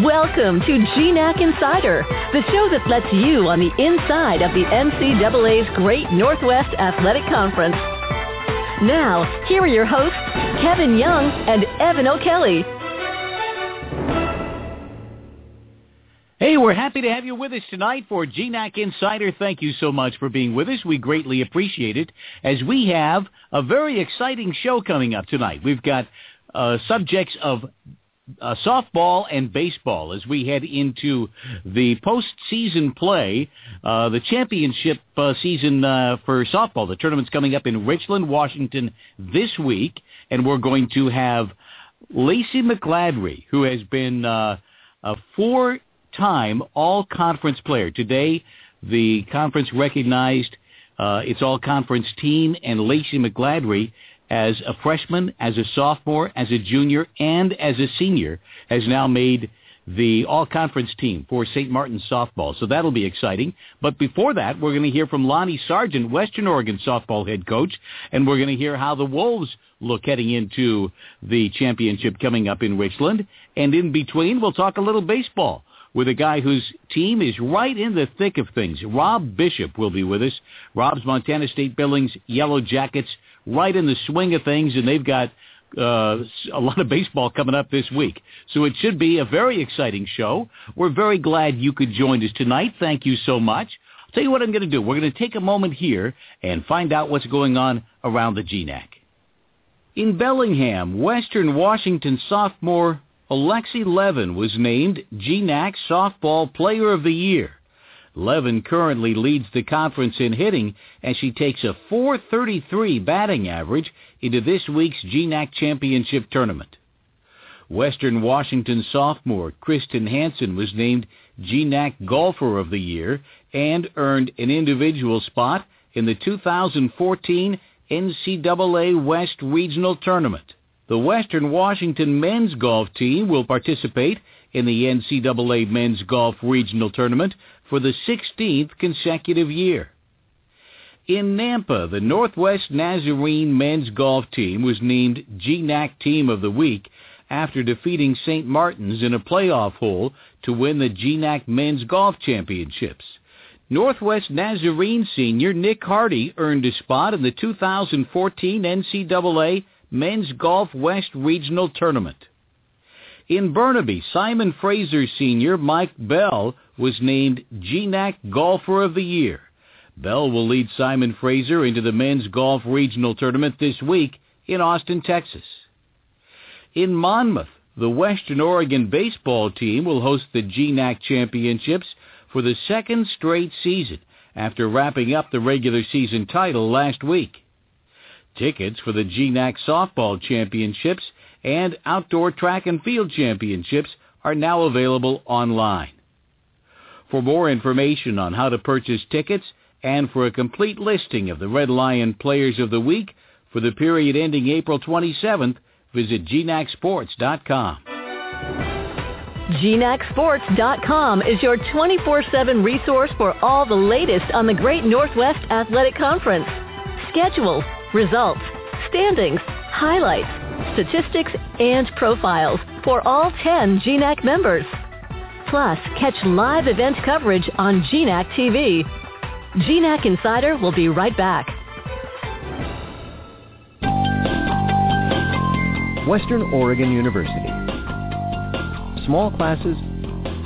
Welcome to GNAC Insider, the show that lets you on the inside of the NCAA's Great Northwest Athletic Conference. Now, here are your hosts, Kevin Young and Evan O'Kelly. Hey, we're happy to have you with us tonight for GNAC Insider. Thank you so much for being with us. We greatly appreciate it as we have a very exciting show coming up tonight. We've got uh, subjects of uh, softball and baseball as we head into the postseason play, uh, the championship uh, season uh, for softball. The tournament's coming up in Richland, Washington this week, and we're going to have Lacey McGladrey, who has been uh, a four time all-conference player. Today, the conference recognized uh, its all-conference team and Lacey McGladrey as a freshman, as a sophomore, as a junior, and as a senior has now made the all-conference team for St. Martin's softball. So that'll be exciting. But before that, we're going to hear from Lonny Sargent, Western Oregon softball head coach, and we're going to hear how the Wolves look heading into the championship coming up in Richland. And in between, we'll talk a little baseball with a guy whose team is right in the thick of things. Rob Bishop will be with us. Rob's Montana State Billings Yellow Jackets right in the swing of things, and they've got uh, a lot of baseball coming up this week. So it should be a very exciting show. We're very glad you could join us tonight. Thank you so much. I'll tell you what I'm going to do. We're going to take a moment here and find out what's going on around the GNAC. In Bellingham, Western Washington sophomore Alexi Levin was named GNAC Softball Player of the Year. Levin currently leads the conference in hitting as she takes a 433 batting average into this week's GNAC Championship Tournament. Western Washington sophomore Kristen Hansen was named GNAC Golfer of the Year and earned an individual spot in the 2014 NCAA West Regional Tournament. The Western Washington men's golf team will participate in the NCAA Men's Golf Regional Tournament for the 16th consecutive year. In Nampa, the Northwest Nazarene men's golf team was named GNAC Team of the Week after defeating St. Martin's in a playoff hole to win the GNAC Men's Golf Championships. Northwest Nazarene senior Nick Hardy earned a spot in the 2014 NCAA Men's Golf West Regional Tournament. In Burnaby, Simon Fraser Sr. Mike Bell was named GNAC Golfer of the Year. Bell will lead Simon Fraser into the Men's Golf Regional Tournament this week in Austin, Texas. In Monmouth, the Western Oregon baseball team will host the GNAC Championships for the second straight season after wrapping up the regular season title last week. Tickets for the GNAC Softball Championships and Outdoor Track and Field Championships are now available online. For more information on how to purchase tickets and for a complete listing of the Red Lion Players of the Week for the period ending April 27th, visit GNACSports.com. GNACSports.com is your 24-7 resource for all the latest on the Great Northwest Athletic Conference. Schedules, results, standings, highlights, statistics, and profiles for all 10 GNAC members. Plus, catch live event coverage on GNAC TV. GNAC Insider will be right back. Western Oregon University. Small classes,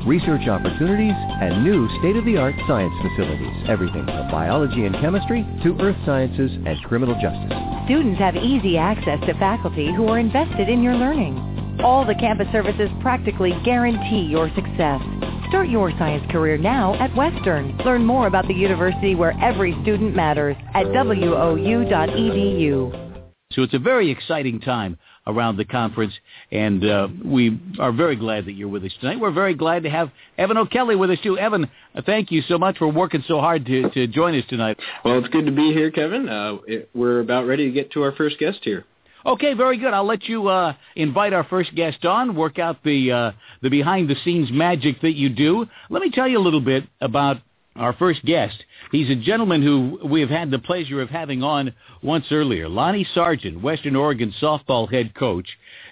research opportunities, and new state-of-the-art science facilities. Everything from biology and chemistry to earth sciences and criminal justice. Students have easy access to faculty who are invested in your learning. All the campus services practically guarantee your success. Start your science career now at Western. Learn more about the university where every student matters at wou.edu. So it's a very exciting time around the conference, and uh, we are very glad that you're with us tonight. We're very glad to have Evan O'Kelly with us too. Evan, uh, thank you so much for working so hard to, to join us tonight. Well, it's good to be here, Kevin. Uh, it, we're about ready to get to our first guest here. Okay, very good. I'll let you uh, invite our first guest on, work out the uh, the behind the scenes magic that you do. Let me tell you a little bit about our first guest. He's a gentleman who we have had the pleasure of having on once earlier, Lonny Sargent, Western Oregon softball head coach,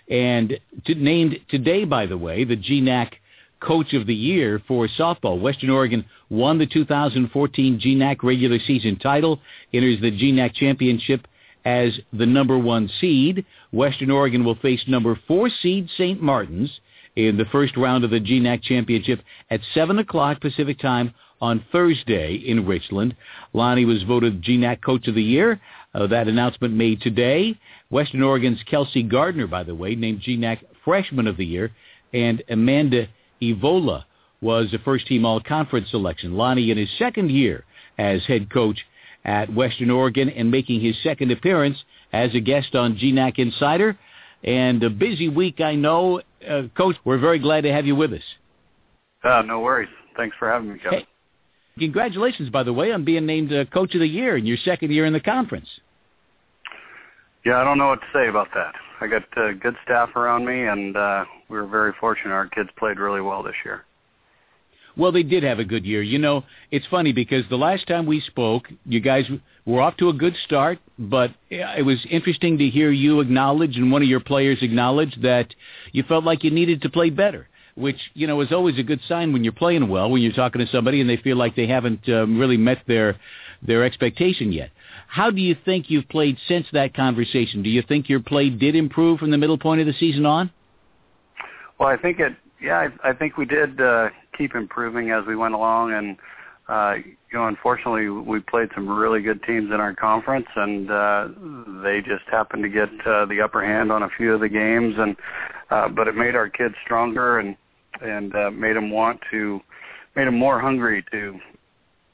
and to, named today, by the way, the GNAC Coach of the Year for softball. Western Oregon won the 2014 GNAC regular season title, enters the GNAC championship as the number one seed. Western Oregon will face number four seed St. Martin's in the first round of the GNAC championship at 7 o'clock Pacific time on Thursday in Richland. Lonny was voted GNAC Coach of the Year. Uh, that announcement made today. Western Oregon's Kelsey Gardner, by the way, named GNAC Freshman of the Year, and Amanda Evola was a first-team all-conference selection. Lonny in his second year as head coach at Western Oregon and making his second appearance as a guest on GNAC Insider. And a busy week, I know. Uh, Coach, we're very glad to have you with us. Uh, no worries. Thanks for having me, Kevin. Hey, congratulations, by the way, on being named uh, Coach of the Year in your second year in the conference. Yeah, I don't know what to say about that. I got uh, good staff around me, and uh, we were very fortunate. Our kids played really well this year. Well, they did have a good year. You know, it's funny because the last time we spoke, you guys were off to a good start, but it was interesting to hear you acknowledge and one of your players acknowledge that you felt like you needed to play better, which, you know, is always a good sign when you're playing well, when you're talking to somebody and they feel like they haven't um, really met their their expectation yet. How do you think you've played since that conversation? Do you think your play did improve from the middle point of the season on? Well, I think it yeah, I, I think we did uh, keep improving as we went along, and uh, you know, unfortunately, we played some really good teams in our conference, and uh, they just happened to get uh, the upper hand on a few of the games, and uh, but it made our kids stronger and and uh, made them want to, made them more hungry to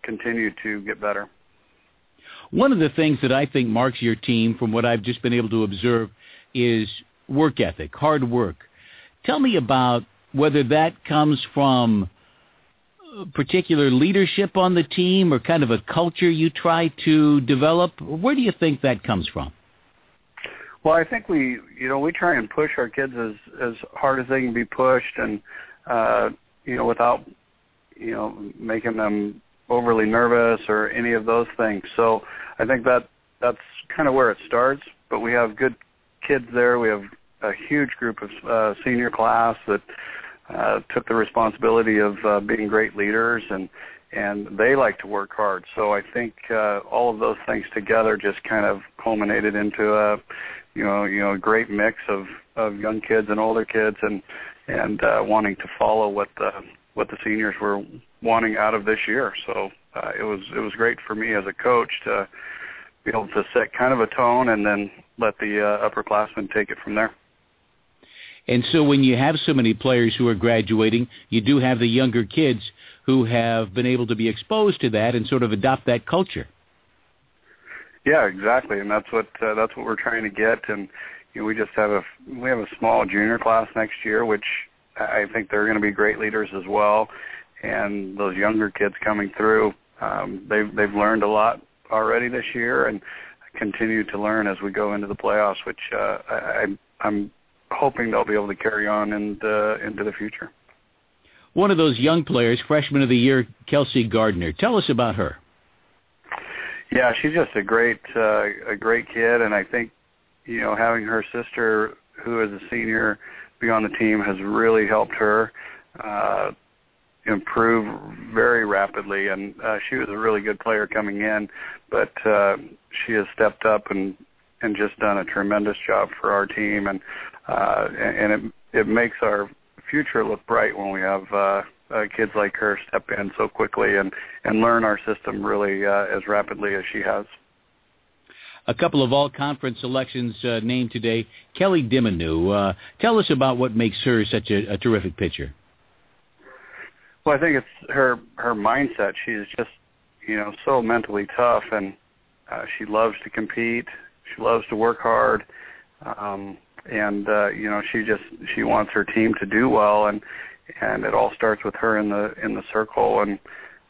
continue to get better. One of the things that I think marks your team, from what I've just been able to observe, is work ethic, hard work. Tell me about whether that comes from particular leadership on the team or kind of a culture you try to develop? Where do you think that comes from? Well, I think we, you know, we try and push our kids as as hard as they can be pushed, and uh, you know, without, you know, making them overly nervous or any of those things. So I think that that's kind of where it starts. But we have good kids there. We have a huge group of uh, senior class that uh, took the responsibility of uh, being great leaders and and they like to work hard. So I think uh, all of those things together just kind of culminated into a you know you know a great mix of of young kids and older kids and and uh, wanting to follow what the what the seniors were wanting out of this year. So uh, it was it was great for me as a coach to be able to set kind of a tone and then let the uh, upperclassmen take it from there. And so when you have so many players who are graduating, you do have the younger kids who have been able to be exposed to that and sort of adopt that culture. Yeah, exactly, and that's what uh, that's what we're trying to get. And you know, we just have a we have a small junior class next year, which I think they're going to be great leaders as well. And those younger kids coming through, um, they've they've learned a lot already this year, and continue to learn as we go into the playoffs, which uh, I, I'm hoping they'll be able to carry on into into the future. One of those young players, freshman of the year, Kelsey Gardner. Tell us about her. Yeah, she's just a great uh, a great kid, and I think you know having her sister, who is a senior, be on the team has really helped her uh, improve very rapidly. And uh, she was a really good player coming in, but uh, she has stepped up and and just done a tremendous job for our team. And uh, and it it makes our future look bright when we have uh, uh, kids like her step in so quickly and and learn our system really uh, as rapidly as she has. A couple of all-conference selections uh, named today. Kelly Dimonu, uh, tell us about what makes her such a, a terrific pitcher. Well, I think it's her her mindset. She's just you know so mentally tough, and uh, she loves to compete. She loves to work hard. Um, and uh, you know she just she wants her team to do well, and and it all starts with her in the in the circle, and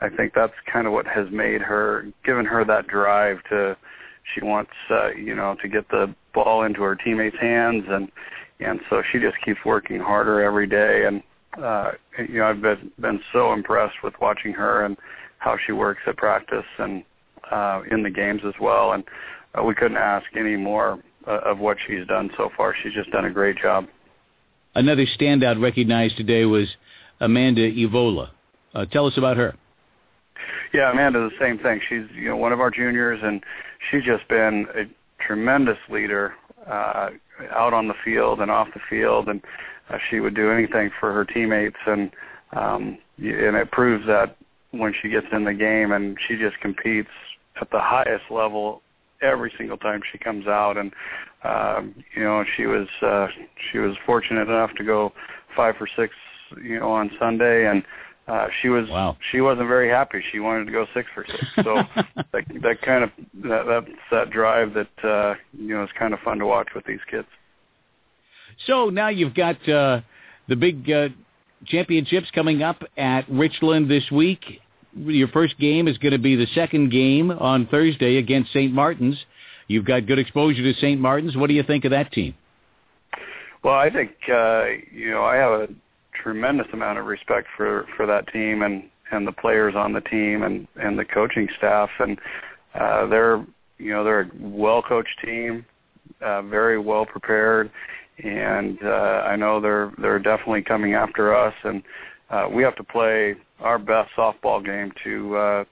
I think that's kind of what has made her given her that drive to she wants uh, you know to get the ball into her teammates' hands, and and so she just keeps working harder every day, and uh, you know I've been been so impressed with watching her and how she works at practice and uh, in the games as well, and uh, we couldn't ask any more uh, of what she's done so far. She's just done a great job. Another standout recognized today was Amanda Evola. Uh, tell us about her. Yeah, Amanda, the same thing. She's you know one of our juniors, and she's just been a tremendous leader uh, out on the field and off the field, and uh, she would do anything for her teammates, and um, and it proves that when she gets in the game, and she just competes at the highest level every single time she comes out, and um, you know she was uh, she was fortunate enough to go five for six, you know, on Sunday, and uh, she was wow. she wasn't very happy. She wanted to go six for six. So that that kind of that that's that drive that uh, you know is kind of fun to watch with these kids. So now you've got uh, the big uh, championships coming up at Richland this week. Your first game is going to be the second game on Thursday against St. Martin's. You've got good exposure to St. Martin's. What do you think of that team? Well, I think uh, you know I have a tremendous amount of respect for for that team and and the players on the team and and the coaching staff and uh they're you know they're a well coached team uh very well prepared and uh I know they're they're definitely coming after us and uh we have to play our best softball game to uh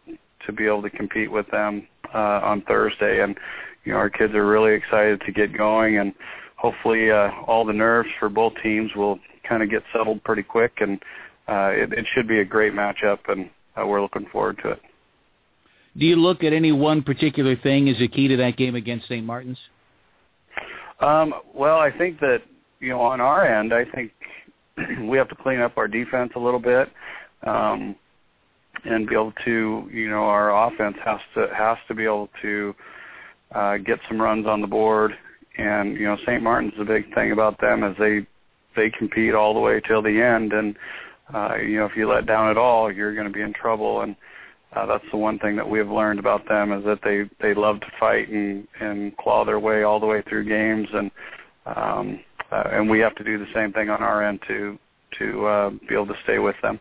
to be able to compete with them uh on Thursday and you know our kids are really excited to get going and hopefully uh all the nerves for both teams will kind of get settled pretty quick, and uh, it, it should be a great matchup, and uh, we're looking forward to it. Do you look at any one particular thing as a key to that game against St. Martin's? Um, well, I think that you know on our end, I think we have to clean up our defense a little bit, um, and be able to you know our offense has to has to be able to uh, get some runs on the board. And you know St. Martin's the big thing about them is they they compete all the way till the end and uh you know if you let down at all you're going to be in trouble and uh, that's the one thing that we have learned about them is that they they love to fight and and claw their way all the way through games and um uh, and we have to do the same thing on our end to to uh be able to stay with them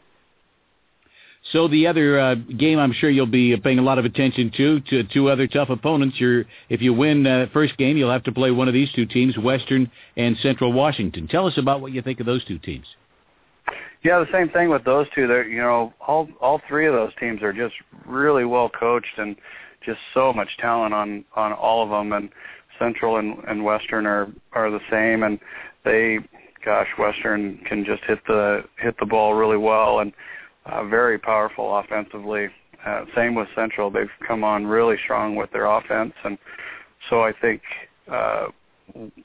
so the other uh, game I'm sure you'll be paying a lot of attention to, to two other tough opponents. You're, if you win uh, first game, you'll have to play one of these two teams, Western and Central Washington. Tell us about what you think of those two teams. Yeah, the same thing with those two. They're, you know, all all three of those teams are just really well coached and just so much talent on on all of them. And Central and, and Western are are the same. And they, gosh, Western can just hit the hit the ball really well and uh, very powerful offensively. Uh, same with Central; they've come on really strong with their offense, and so I think uh,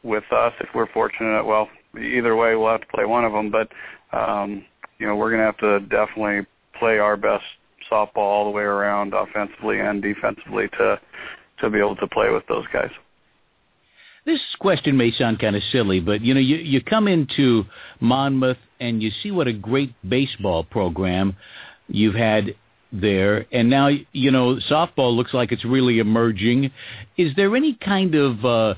with us, if we're fortunate, well, either way, we'll have to play one of them. But um, you know, we're going to have to definitely play our best softball all the way around, offensively and defensively, to to be able to play with those guys. This question may sound kind of silly, but you know, you you come into Monmouth and you see what a great baseball program you've had there, and now you know softball looks like it's really emerging. Is there any kind of uh,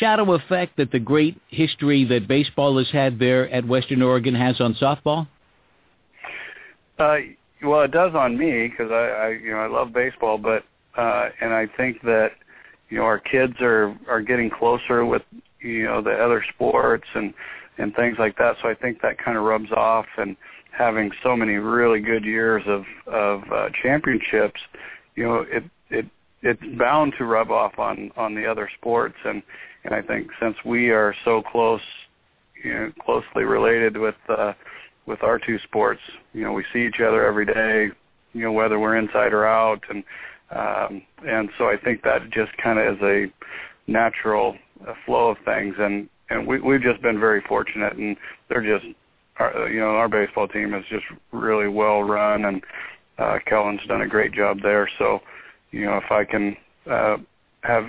shadow effect that the great history that baseball has had there at Western Oregon has on softball? Uh, well, it does on me because I, I, you know, I love baseball, but uh, and I think that you know our kids are are getting closer with you know the other sports and and things like that. So i think that kind of rubs off and having so many really good years of of uh, championships you know it it it's bound to rub off on on the other sports. And and i think since we are so close you know closely related with uh with our two sports you know we see each other every day you know whether we're inside or out. And um, and so I think that just kind of is a natural uh, flow of things, and and we, we've just been very fortunate, and they're just, our, you know, our baseball team is just really well run, and uh, Kelvin's done a great job there. So, you know, if I can uh, have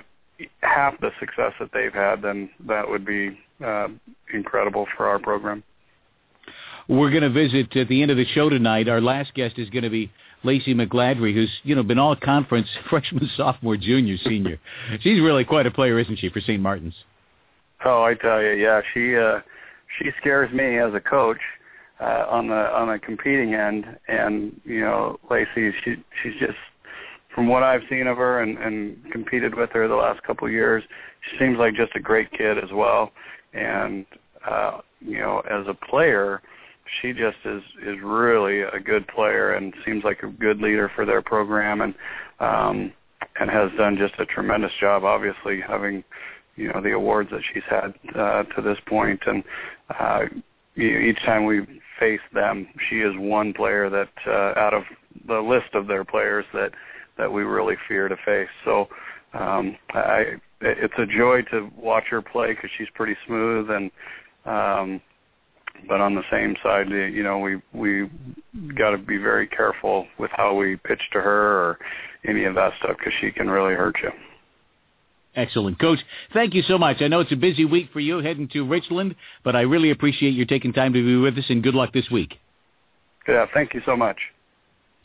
half the success that they've had, then that would be uh, incredible for our program. We're going to visit at the end of the show tonight. Our last guest is going to be Lacey McGladrey, who's you know been all conference freshman, sophomore, junior, senior. She's really quite a player, isn't she, for St. Martin's? Oh, I tell you, yeah, she uh, she scares me as a coach uh, on the on the competing end, and you know, Lacey, she she's just from what I've seen of her and, and competed with her the last couple of years, she seems like just a great kid as well. And uh, you know, as a player, she just is is really a good player and seems like a good leader for their program and um and has done just a tremendous job obviously having you know the awards that she's had uh, to this point. And uh each time we face them she is one player that uh, out of the list of their players that that we really fear to face. So um i it's a joy to watch her play because she's pretty smooth and um but on the same side, eh, you know, we we got to be very careful with how we pitch to her or any of that stuff because she can really hurt you. Excellent, Coach. Thank you so much. I know it's a busy week for you heading to Richland, but I really appreciate you taking time to be with us, and good luck this week. Yeah, thank you so much.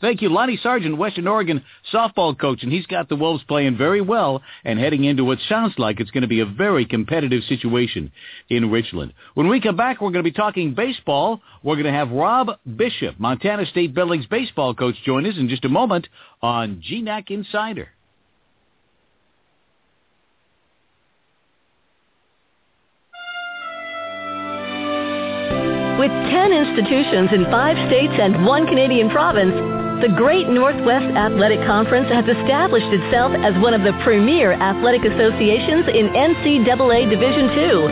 Thank you. Lonny Sargent, Western Oregon softball coach, and he's got the Wolves playing very well and heading into what sounds like it's going to be a very competitive situation in Richland. When we come back, we're going to be talking baseball. We're going to have Rob Bishop, Montana State Billings baseball coach, join us in just a moment on GNAC Insider. With 10 institutions in five states and one Canadian province, the Great Northwest Athletic Conference has established itself as one of the premier athletic associations in NCAA Division II.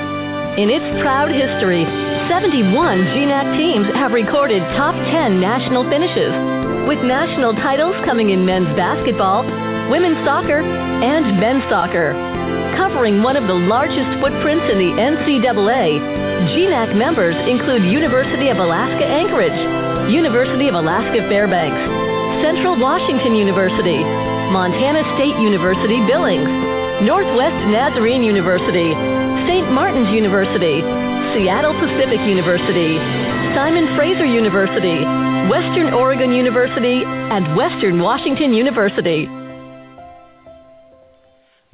In its proud history, 71 GNAC teams have recorded top 10 national finishes, with national titles coming in men's basketball, women's soccer, and men's soccer. Covering one of the largest footprints in the NCAA, GNAC members include University of Alaska Anchorage, University of Alaska Fairbanks, Central Washington University, Montana State University Billings, Northwest Nazarene University, St. Martin's University, Seattle Pacific University, Simon Fraser University, Western Oregon University, and Western Washington University.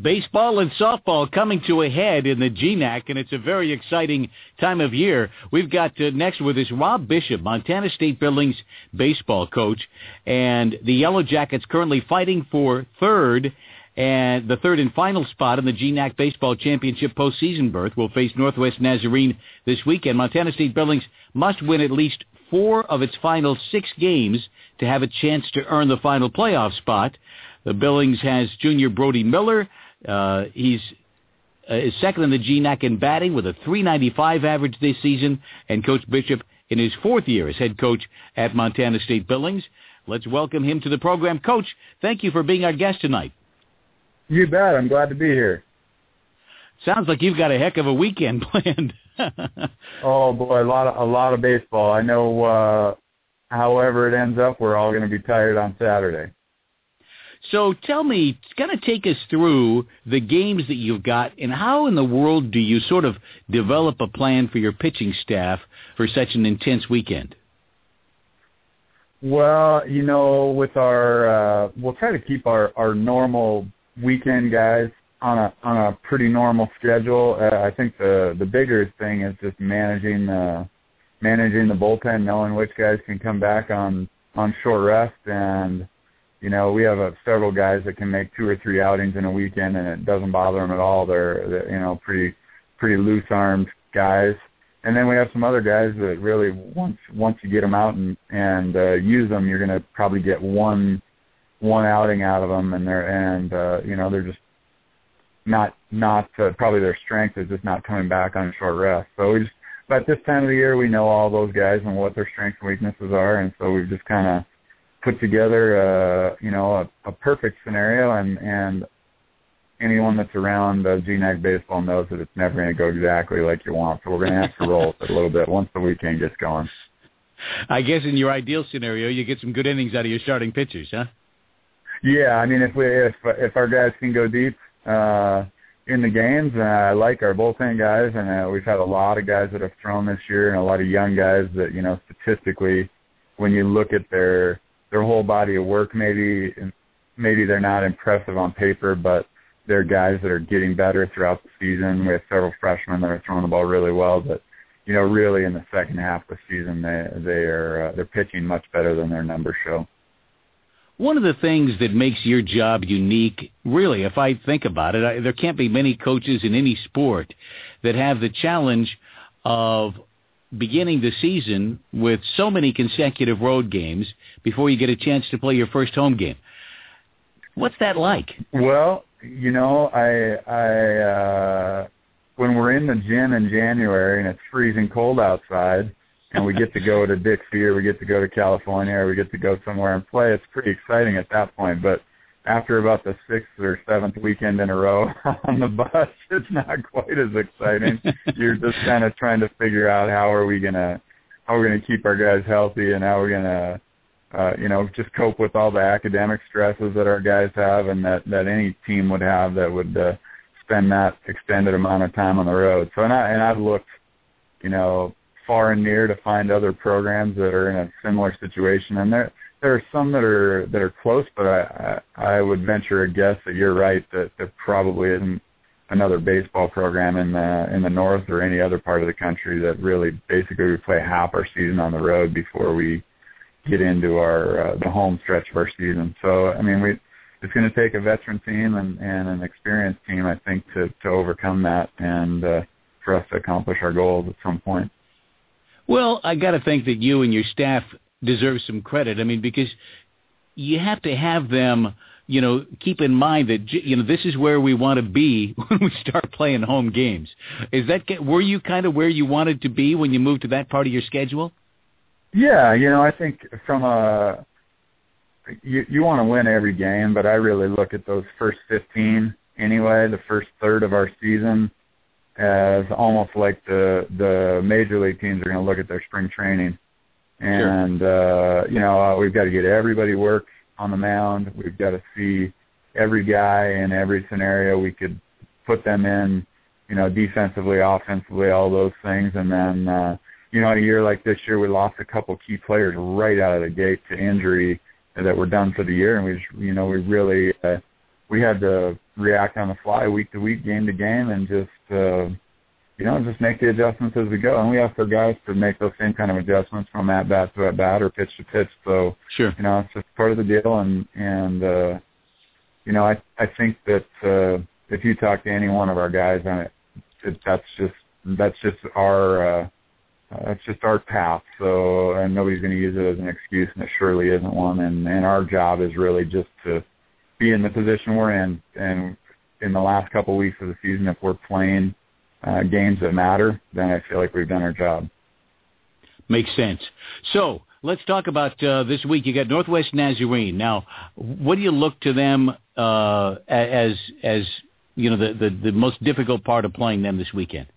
Baseball and softball coming to a head in the GNAC, and it's a very exciting time of year. We've got uh, next with us Rob Bishop, Montana State Billings baseball coach, and the Yellow Jackets currently fighting for third and the third and final spot in the GNAC Baseball Championship postseason berth will face Northwest Nazarene this weekend. Montana State Billings must win at least four of its final six games to have a chance to earn the final playoff spot. The Billings has junior Brody Miller, uh, he's uh, is second in the GNAC in batting with a 395 average this season, and Coach Bishop in his fourth year as head coach at Montana State Billings. Let's welcome him to the program. Coach, thank you for being our guest tonight. You bet. I'm glad to be here. Sounds like you've got a heck of a weekend planned. oh boy, a lot of a lot of baseball. I know. Uh, however it ends up, we're all going to be tired on Saturday. So tell me, kind of take us through the games that you've got, and how in the world do you sort of develop a plan for your pitching staff for such an intense weekend? Well, you know, with our, uh, we'll try to keep our our normal weekend guys on a on a pretty normal schedule. Uh, I think the the bigger thing is just managing the managing the bullpen, knowing which guys can come back on on short rest and you know, we have uh, several guys that can make two or three outings in a weekend, and it doesn't bother them at all. They're, they're you know pretty pretty loose armed guys, and then we have some other guys that really once once you get them out and and uh, use them, you're going to probably get one one outing out of them, and they're and uh, you know they're just not not uh, probably their strength is just not coming back on short rest. So we just but this time of the year we know all those guys and what their strengths and weaknesses are, and so we've just kind of put together uh, you know a, a perfect scenario and and anyone that's around uh, GNAC baseball knows that it's never going to go exactly like you want. So we're going to have to roll a little bit once the weekend gets going. I guess in your ideal scenario, you get some good innings out of your starting pitchers, huh? Yeah, I mean if we if if our guys can go deep uh, in the games, uh, I like our bullpen guys, and uh, we've had a lot of guys that have thrown this year, and a lot of young guys that you know statistically, when you look at their their whole body of work. Maybe maybe they're not impressive on paper, but they're guys that are getting better throughout the season. We have several freshmen that are throwing the ball really well, but you know, really in the second half of the season, they they are uh, they're pitching much better than their numbers show. One of the things that makes your job unique, really, if I think about it, I, there can't be many coaches in any sport that have the challenge of beginning the season with so many consecutive road games before you get a chance to play your first home game. What's that like? Well, you know, I I uh when we're in the gym in January and it's freezing cold outside and we get to go to Dixie or we get to go to California or we get to go somewhere and play, it's pretty exciting at that point. But after about the sixth or seventh weekend in a row on the bus, it's not quite as exciting. You're just kind of trying to figure out how are we gonna how we're gonna keep our guys healthy and how we're gonna uh, you know just cope with all the academic stresses that our guys have and that that any team would have that would uh, spend that extended amount of time on the road. So and I and I've looked, you know, far and near to find other programs that are in a similar situation, and there there are some that are that are close, but I I, would venture a guess that you're right that there probably isn't another baseball program in the in the north or any other part of the country that really basically we play half our season on the road before we get into our uh, the home stretch of our season. So I mean we it's going to take a veteran team and, and an experienced team I think to to overcome that and uh, for us to accomplish our goals at some point. Well, I got to think that you and your staff deserve some credit. I mean, because you have to have them, you know, keep in mind that you know this is where we want to be when we start playing home games. Is that were you kind of where you wanted to be when you moved to that part of your schedule? Yeah, you know, I think from a you you want to win every game, but I really look at those first 15 anyway, the first third of our season as almost like the the major league teams are going to look at their spring training, and sure. uh, you know uh, we've got to get everybody work on the mound. We've got to see every guy in every scenario we could put them in, you know, defensively, offensively, all those things, and then uh, you know, a year like this year, we lost a couple key players right out of the gate to injury that were done for the year, and we, just, you know, we really uh, we had to react on the fly week to week, game to game, and just uh, you know just make the adjustments as we go. And we ask our guys to make those same kind of adjustments from at bat to at bat or pitch to pitch. So sure, you know it's just part of the deal. And and uh, you know I I think that uh, if you talk to any one of our guys on it, it that's just that's just our uh, that's just our path. So and nobody's going to use it as an excuse, and it surely isn't one. And and our job is really just to be in the position we're in. And in the last couple of weeks of the season, if we're playing uh, games that matter, then I feel like we've done our job. Makes sense. So let's talk about uh, this week. You got Northwest Nazarene. Now, what do you look to them uh, as as you know the, the the most difficult part of playing them this weekend?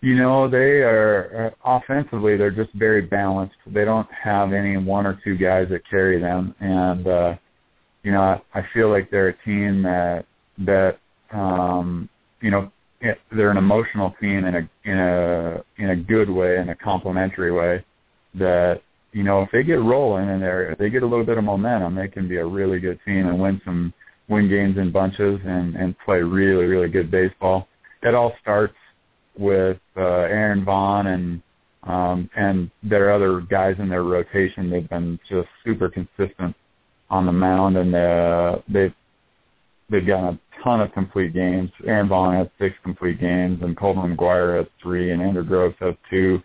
You know, they are uh, offensively they're just very balanced. They don't have any one or two guys that carry them, and uh, you know, I, I feel like they're a team that that um, you know they're an emotional team in a in a in a good way, in a complementary way. That you know, if they get rolling and they they get a little bit of momentum, they can be a really good team and win some win games in bunches and and play really really good baseball. It all starts with uh, Aaron Vaughn and um, and there are other guys in their rotation. They've been just super consistent on the mound, and uh, they've they've gotten a ton of complete games. Aaron Vaughn has six complete games, and Coleman McGuire has three, and Andrew Groves has two.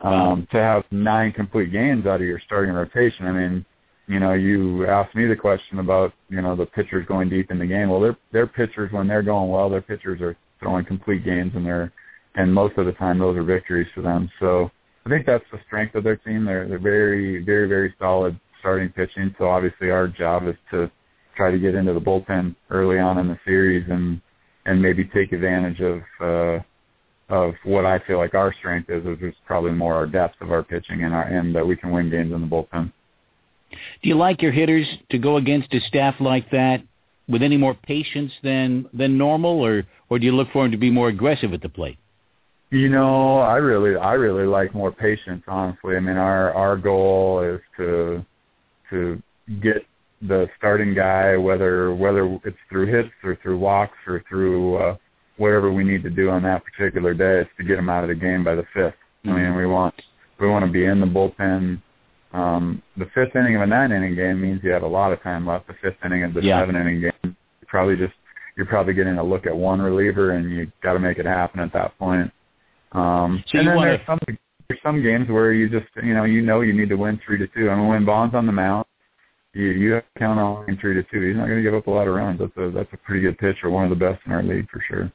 Um, to have nine complete games out of your starting rotation, I mean, you know, you asked me the question about you know the pitchers going deep in the game. Well, their their pitchers when they're going well, their pitchers are throwing complete games, and they're and most of the time those are victories for them. So I think that's the strength of their team. They're they're very very very solid starting pitching. So obviously our job is to try to get into the bullpen early on in the series and and maybe take advantage of uh, of what I feel like our strength is, which is probably more our depth of our pitching and our and that we can win games in the bullpen. Do you like your hitters to go against a staff like that with any more patience than than normal, or or do you look for them to be more aggressive at the plate? You know, I really I really like more patience. Honestly, I mean our our goal is to to get the starting guy, whether whether it's through hits or through walks or through uh, whatever we need to do on that particular day, is to get him out of the game by the 5th mm-hmm. I mean, we want we want to be in the bullpen. Um, the fifth inning of a nine inning game means you have a lot of time left. The fifth inning of the yeah. seven inning game, you're probably just you're probably getting a look at one reliever, and you got to make it happen at that point. Um, so and then wanna, there's some there's some games where you just you know you know you need to win three to two. I mean, when Vaughn's on the mound, you you have to count on winning three to two. He's not going to give up a lot of runs. That's a that's a pretty good pitcher, one of the best in our league for sure.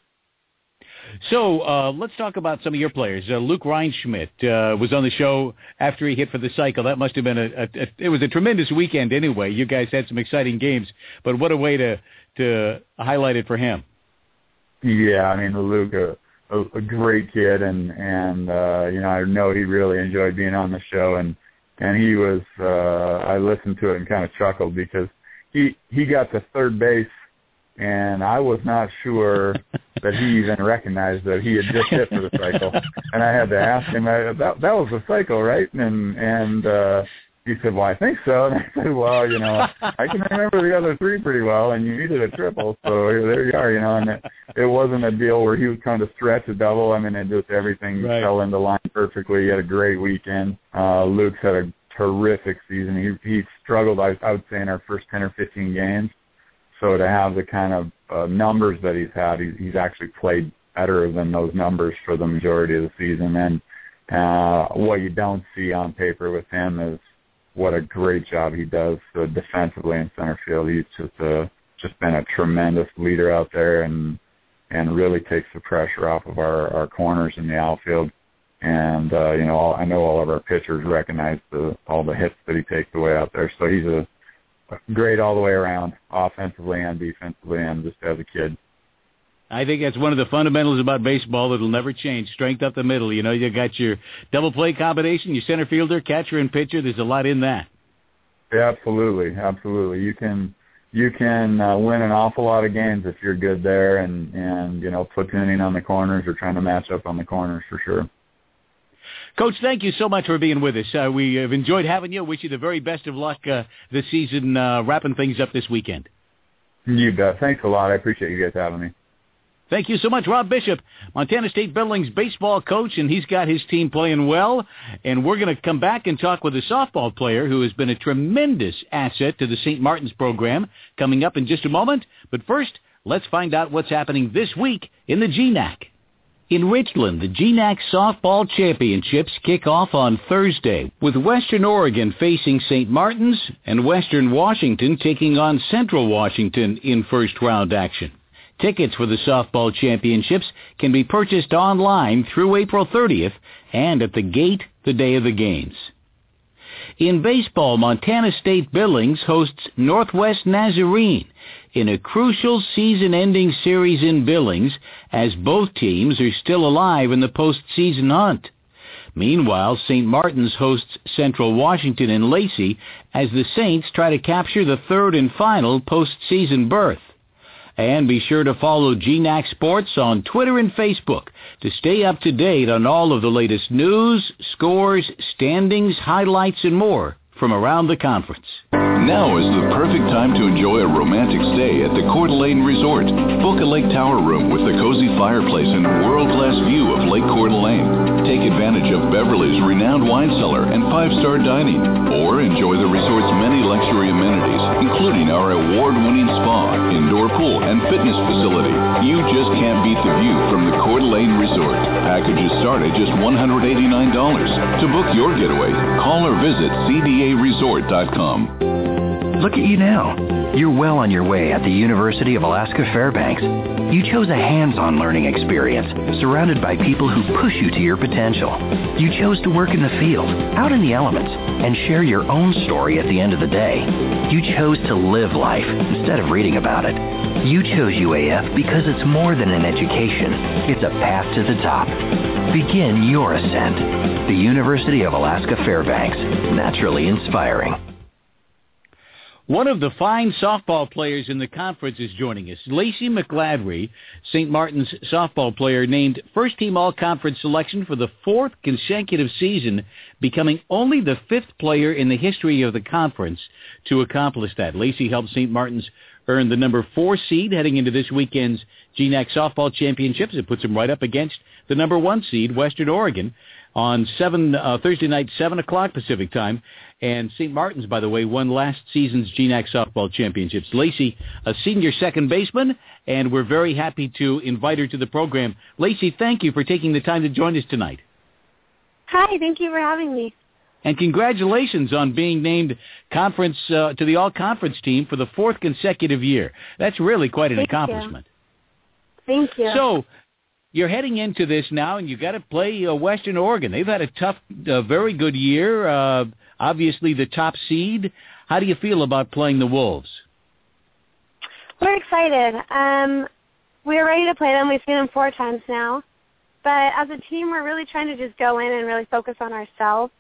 So uh, let's talk about some of your players. Uh, Luke Reinschmidt uh, was on the show after he hit for the cycle. That must have been a, a, a it was a tremendous weekend anyway. You guys had some exciting games, but what a way to to highlight it for him. Yeah, I mean Luke, a, a, a great kid, and and uh, you know I know he really enjoyed being on the show, and and he was uh, I listened to it and kind of chuckled because he he got to third base and I was not sure that he even recognized that he had just hit for the cycle. And I had to ask him, I, that that was the cycle, right? And and uh, he said, "Well, I think so." And I said, "Well, you know, I can remember the other three pretty well, and you needed a triple, so there you are, you know." And it, it wasn't a deal where he was trying to stretch a double. I mean, it just everything right. fell into line perfectly. He had a great weekend. Uh, Luke's had a terrific season. He he struggled, I, I would say, in our first ten or fifteen games so to have the kind of uh, numbers that he's had, he's, he's actually played better than those numbers for the majority of the season. And uh, what you don't see on paper with him is what a great job he does uh, defensively in center field. He's just a just been a tremendous leader out there and and really takes the pressure off of our our corners in the outfield. And uh, you know, all, I know all of our pitchers recognize the all the hits that he takes away out there. So he's a great all the way around, offensively and defensively, and just as a kid. I think that's one of the fundamentals about baseball that'll never change. Strength up the middle. You know, you got your double play combination, your center fielder, catcher, and pitcher. There's a lot in that. Yeah, absolutely, absolutely. You can you can uh, win an awful lot of games if you're good there, and and you know platooning on the corners or trying to match up on the corners for sure. Coach, thank you so much for being with us. Uh, we have enjoyed having you. Wish you the very best of luck uh, this season, uh, wrapping things up this weekend. You bet. Thanks a lot. I appreciate you guys having me. Thank you so much, Rob Bishop, Montana State Billings baseball coach, and he's got his team playing well. And we're going to come back and talk with a softball player who has been a tremendous asset to the St. Martin's program coming up in just a moment. But first, let's find out what's happening this week in the GNAC. In Richland, the GNAC Softball Championships kick off on Thursday, with Western Oregon facing St. Martin's and Western Washington taking on Central Washington in first round action. Tickets for the softball championships can be purchased online through April 30th and at the gate the day of the games. In baseball, Montana State Billings hosts Northwest Nazarene in a crucial season-ending series in Billings as both teams are still alive in the postseason hunt. Meanwhile, St. Martin's hosts Central Washington in Lacey as the Saints try to capture the third and final postseason berth. And be sure to follow GNAC Sports on Twitter and Facebook to stay up to date on all of the latest news, scores, standings, highlights, and more from around the conference. Now is the perfect time to enjoy a romantic stay at the Coeur d'Alene Resort. Book a lake tower room with a cozy fireplace and world-class view of Lake Coeur d'Alene. Take advantage of Beverly's renowned wine cellar and five-star dining, or enjoy the resort's many luxury amenities, including our award-winning spa, indoor pool, and fitness facility. You just can't beat the view from the Coeur d'Alene Resort. Packages start at just $189. To book your getaway, call or visit cdaresort.com. Look at you now. You're well on your way at the University of Alaska Fairbanks. You chose a hands-on learning experience surrounded by people who push you to your potential. You chose to work in the field, out in the elements, and share your own story at the end of the day. You chose to live life instead of reading about it. You chose UAF because it's more than an education. It's a path to the top. Begin your ascent. The University of Alaska Fairbanks. Naturally inspiring. One of the fine softball players in the conference is joining us. Lacey McGladrey, St. Martin's softball player, named first team all conference selection for the fourth consecutive season, becoming only the fifth player in the history of the conference to accomplish that. Lacey helped St. Martin's earn the number four seed heading into this weekend's GNAC softball championships. It puts them right up against the number one seed, Western Oregon, on seven uh, Thursday night, seven o'clock Pacific time. And St. Martin's, by the way, won last season's GNAC softball championships. Lacey, a senior second baseman, and we're very happy to invite her to the program. Lacey, thank you for taking the time to join us tonight. Hi, thank you for having me. And congratulations on being named conference uh, to the all-conference team for the fourth consecutive year. That's really quite an Thank accomplishment. You. Thank you. So, you're heading into this now, and you've got to play uh, Western Oregon. They've had a tough, uh, very good year. Uh, obviously, the top seed. How do you feel about playing the Wolves? We're excited. Um, we're ready to play them. We've seen them four times now. But as a team, we're really trying to just go in and really focus on ourselves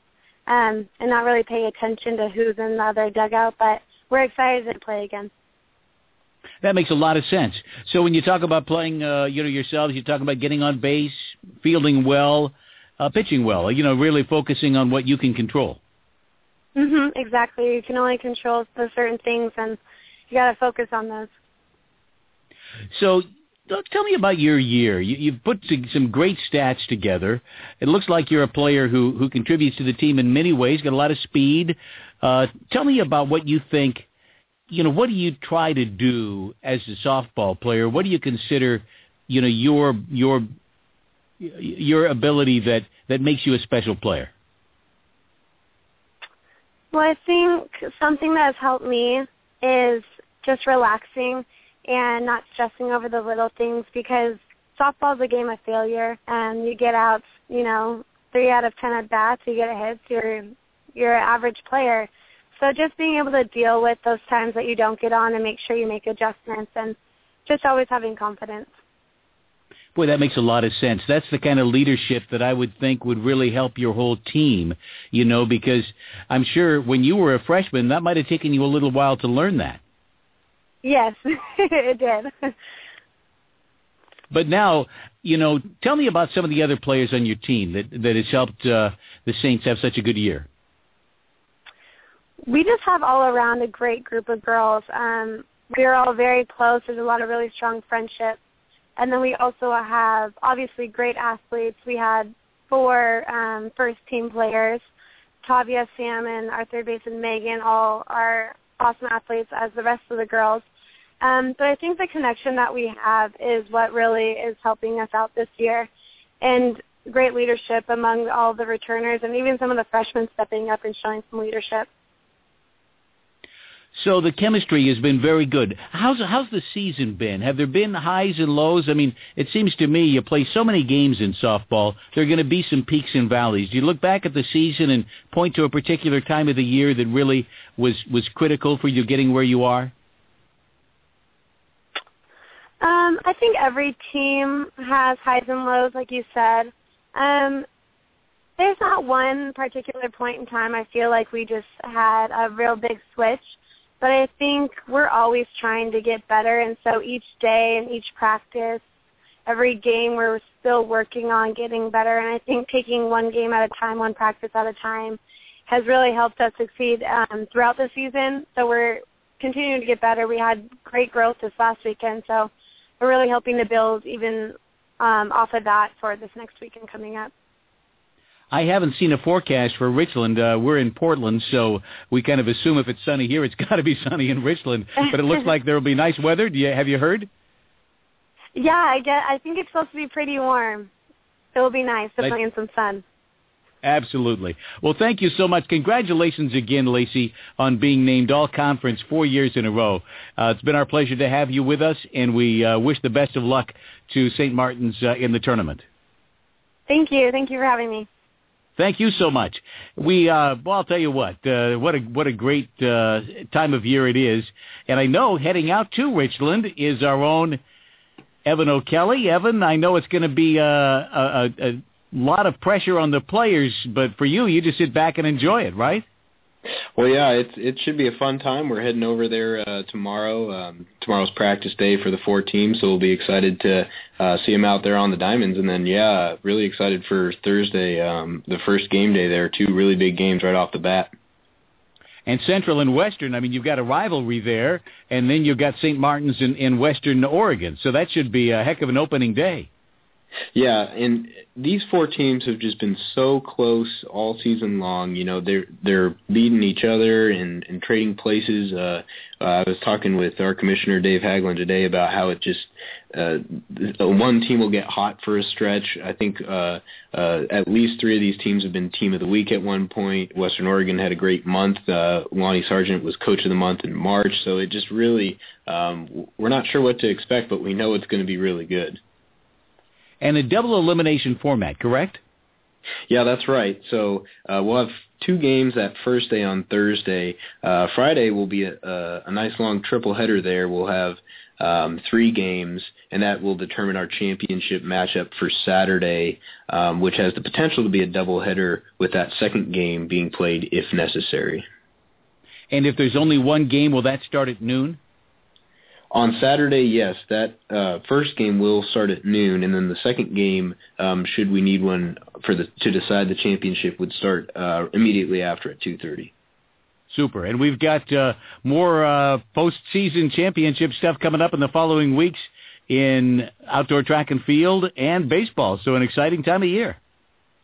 um, and not really pay attention to who's in the other dugout. But we're excited to play again. That makes a lot of sense. So when you talk about playing, uh, you know, yourselves, you talk about getting on base, fielding well, uh, pitching well. You know, really focusing on what you can control. Mhm. Exactly. You can only control those certain things, and you got to focus on those. So tell me about your year. You, you've put some great stats together. It looks like you're a player who who contributes to the team in many ways. Got a lot of speed. Uh, tell me about what you think. You know, what do you try to do as a softball player? What do you consider, you know, your your your ability that that makes you a special player? Well, I think something that has helped me is just relaxing and not stressing over the little things because softball is a game of failure and you get out, you know, three out of ten at bats, you get a hit, you're you're an average player. So just being able to deal with those times that you don't get on and make sure you make adjustments and just always having confidence. Boy, that makes a lot of sense. That's the kind of leadership that I would think would really help your whole team, you know, because I'm sure when you were a freshman, that might have taken you a little while to learn that. Yes, it did. But now, you know, tell me about some of the other players on your team that that has helped uh, the Saints have such a good year. We just have all around a great group of girls. Um, we are all very close. There's a lot of really strong friendships. And then we also have obviously great athletes. We had four um, first team players. Tavia, Sam, and our third baseman Megan all are awesome athletes as the rest of the girls. Um, but I think the connection that we have is what really is helping us out this year, and great leadership among all the returners and even some of the freshmen stepping up and showing some leadership. So the chemistry has been very good. How's how's the season been? Have there been highs and lows? I mean, it seems to me you play so many games in softball. There are going to be some peaks and valleys. Do you look back at the season and point to a particular time of the year that really was was critical for you getting where you are? Um, I think every team has highs and lows, like you said. Um, there's not one particular point in time I feel like we just had a real big switch, but I think we're always trying to get better, and so each day and each practice, every game, we're still working on getting better. And I think taking one game at a time, one practice at a time, has really helped us succeed um, throughout the season. So we're continuing to get better. We had great growth this last weekend, so we're really hoping to build even um, off of that for this next weekend coming up. I haven't seen a forecast for Richland. Uh, we're in Portland, so we kind of assume if it's sunny here, it's got to be sunny in Richland. But it looks like there will be nice weather. Do you have you heard? Yeah, I get. I think it's supposed to be pretty warm. It will be nice to play in some sun. Absolutely. Well, thank you so much. Congratulations again, Lacey, on being named All Conference four years in a row. Uh, it's been our pleasure to have you with us, and we uh, wish the best of luck to St. Martin's uh, in the tournament. Thank you. Thank you for having me. Thank you so much. We, uh, well, I'll tell you what, uh, what a what a great uh, time of year it is, and I know heading out to Richland is our own Evan O'Kelly. Evan, I know it's going to be a, a, a lot of pressure on the players, but for you, you just sit back and enjoy it, right? Well, yeah, it's it should be a fun time. We're heading over there uh, tomorrow. Um, tomorrow's practice day for the four teams, so we'll be excited to uh, see them out there on the diamonds. And then, yeah, really excited for Thursday, um, the first game day there. Two really big games right off the bat. And Central and Western, I mean, you've got a rivalry there, and then you've got St. Martin's in, in Western Oregon, so that should be a heck of an opening day. Yeah, and these four teams have just been so close all season long. You know, they're they're beating each other and, and trading places. Uh, uh, I was talking with our commissioner Dave Haglund today about how it just uh, one team will get hot for a stretch. I think uh, uh, at least three of these teams have been team of the week at one point. Western Oregon had a great month. Uh, Lonny Sargent was coach of the month in March, so it just really um, we're not sure what to expect, but we know it's going to be really good and a double elimination format, correct? Yeah, that's right. So uh, we'll have two games that first day on Thursday. Uh, Friday will be a, a, a nice long triple header there. We'll have um, three games, and that will determine our championship matchup for Saturday, um, which has the potential to be a double header with that second game being played if necessary. And if there's only one game, will that start at noon? On Saturday, yes, that uh, first game will start at noon, and then the second game, um, should we need one for the to decide the championship, would start uh, immediately after at two thirty. Super, and we've got uh, more uh, postseason championship stuff coming up in the following weeks in outdoor track and field and baseball. So an exciting time of year.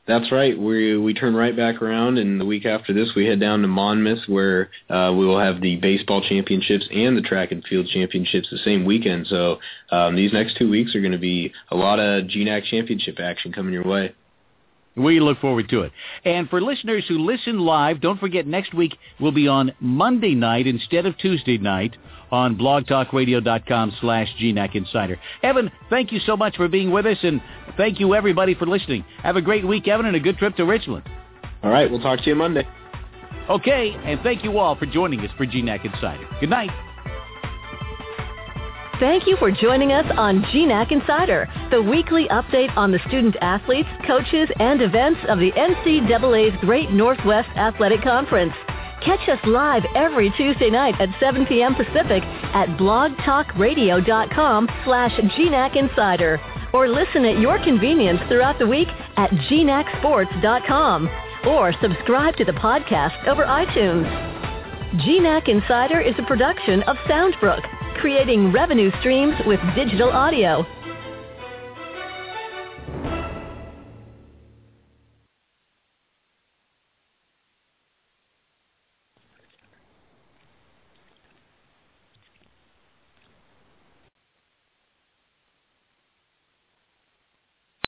That's right. We we turn right back around, and the week after this, we head down to Monmouth, where uh, we will have the baseball championships and the track and field championships the same weekend. So um, these next two weeks are going to be a lot of GNAC championship action coming your way. We look forward to it. And for listeners who listen live, don't forget next week will be on Monday night instead of Tuesday night on blogtalkradio.com slash GNAC Insider. Evan, thank you so much for being with us, and thank you everybody for listening. Have a great week, Evan, and a good trip to Richland. All right, we'll talk to you Monday. Okay, and thank you all for joining us for GNAC Insider. Good night. Thank you for joining us on GNAC Insider, the weekly update on the student athletes, coaches, and events of the NCAA's Great Northwest Athletic Conference. Catch us live every Tuesday night at 7 p.m. Pacific at blogtalkradio.com slash GNAC Insider or listen at your convenience throughout the week at gnacsports.com or subscribe to the podcast over iTunes. GNAC Insider is a production of Soundbrook, creating revenue streams with digital audio.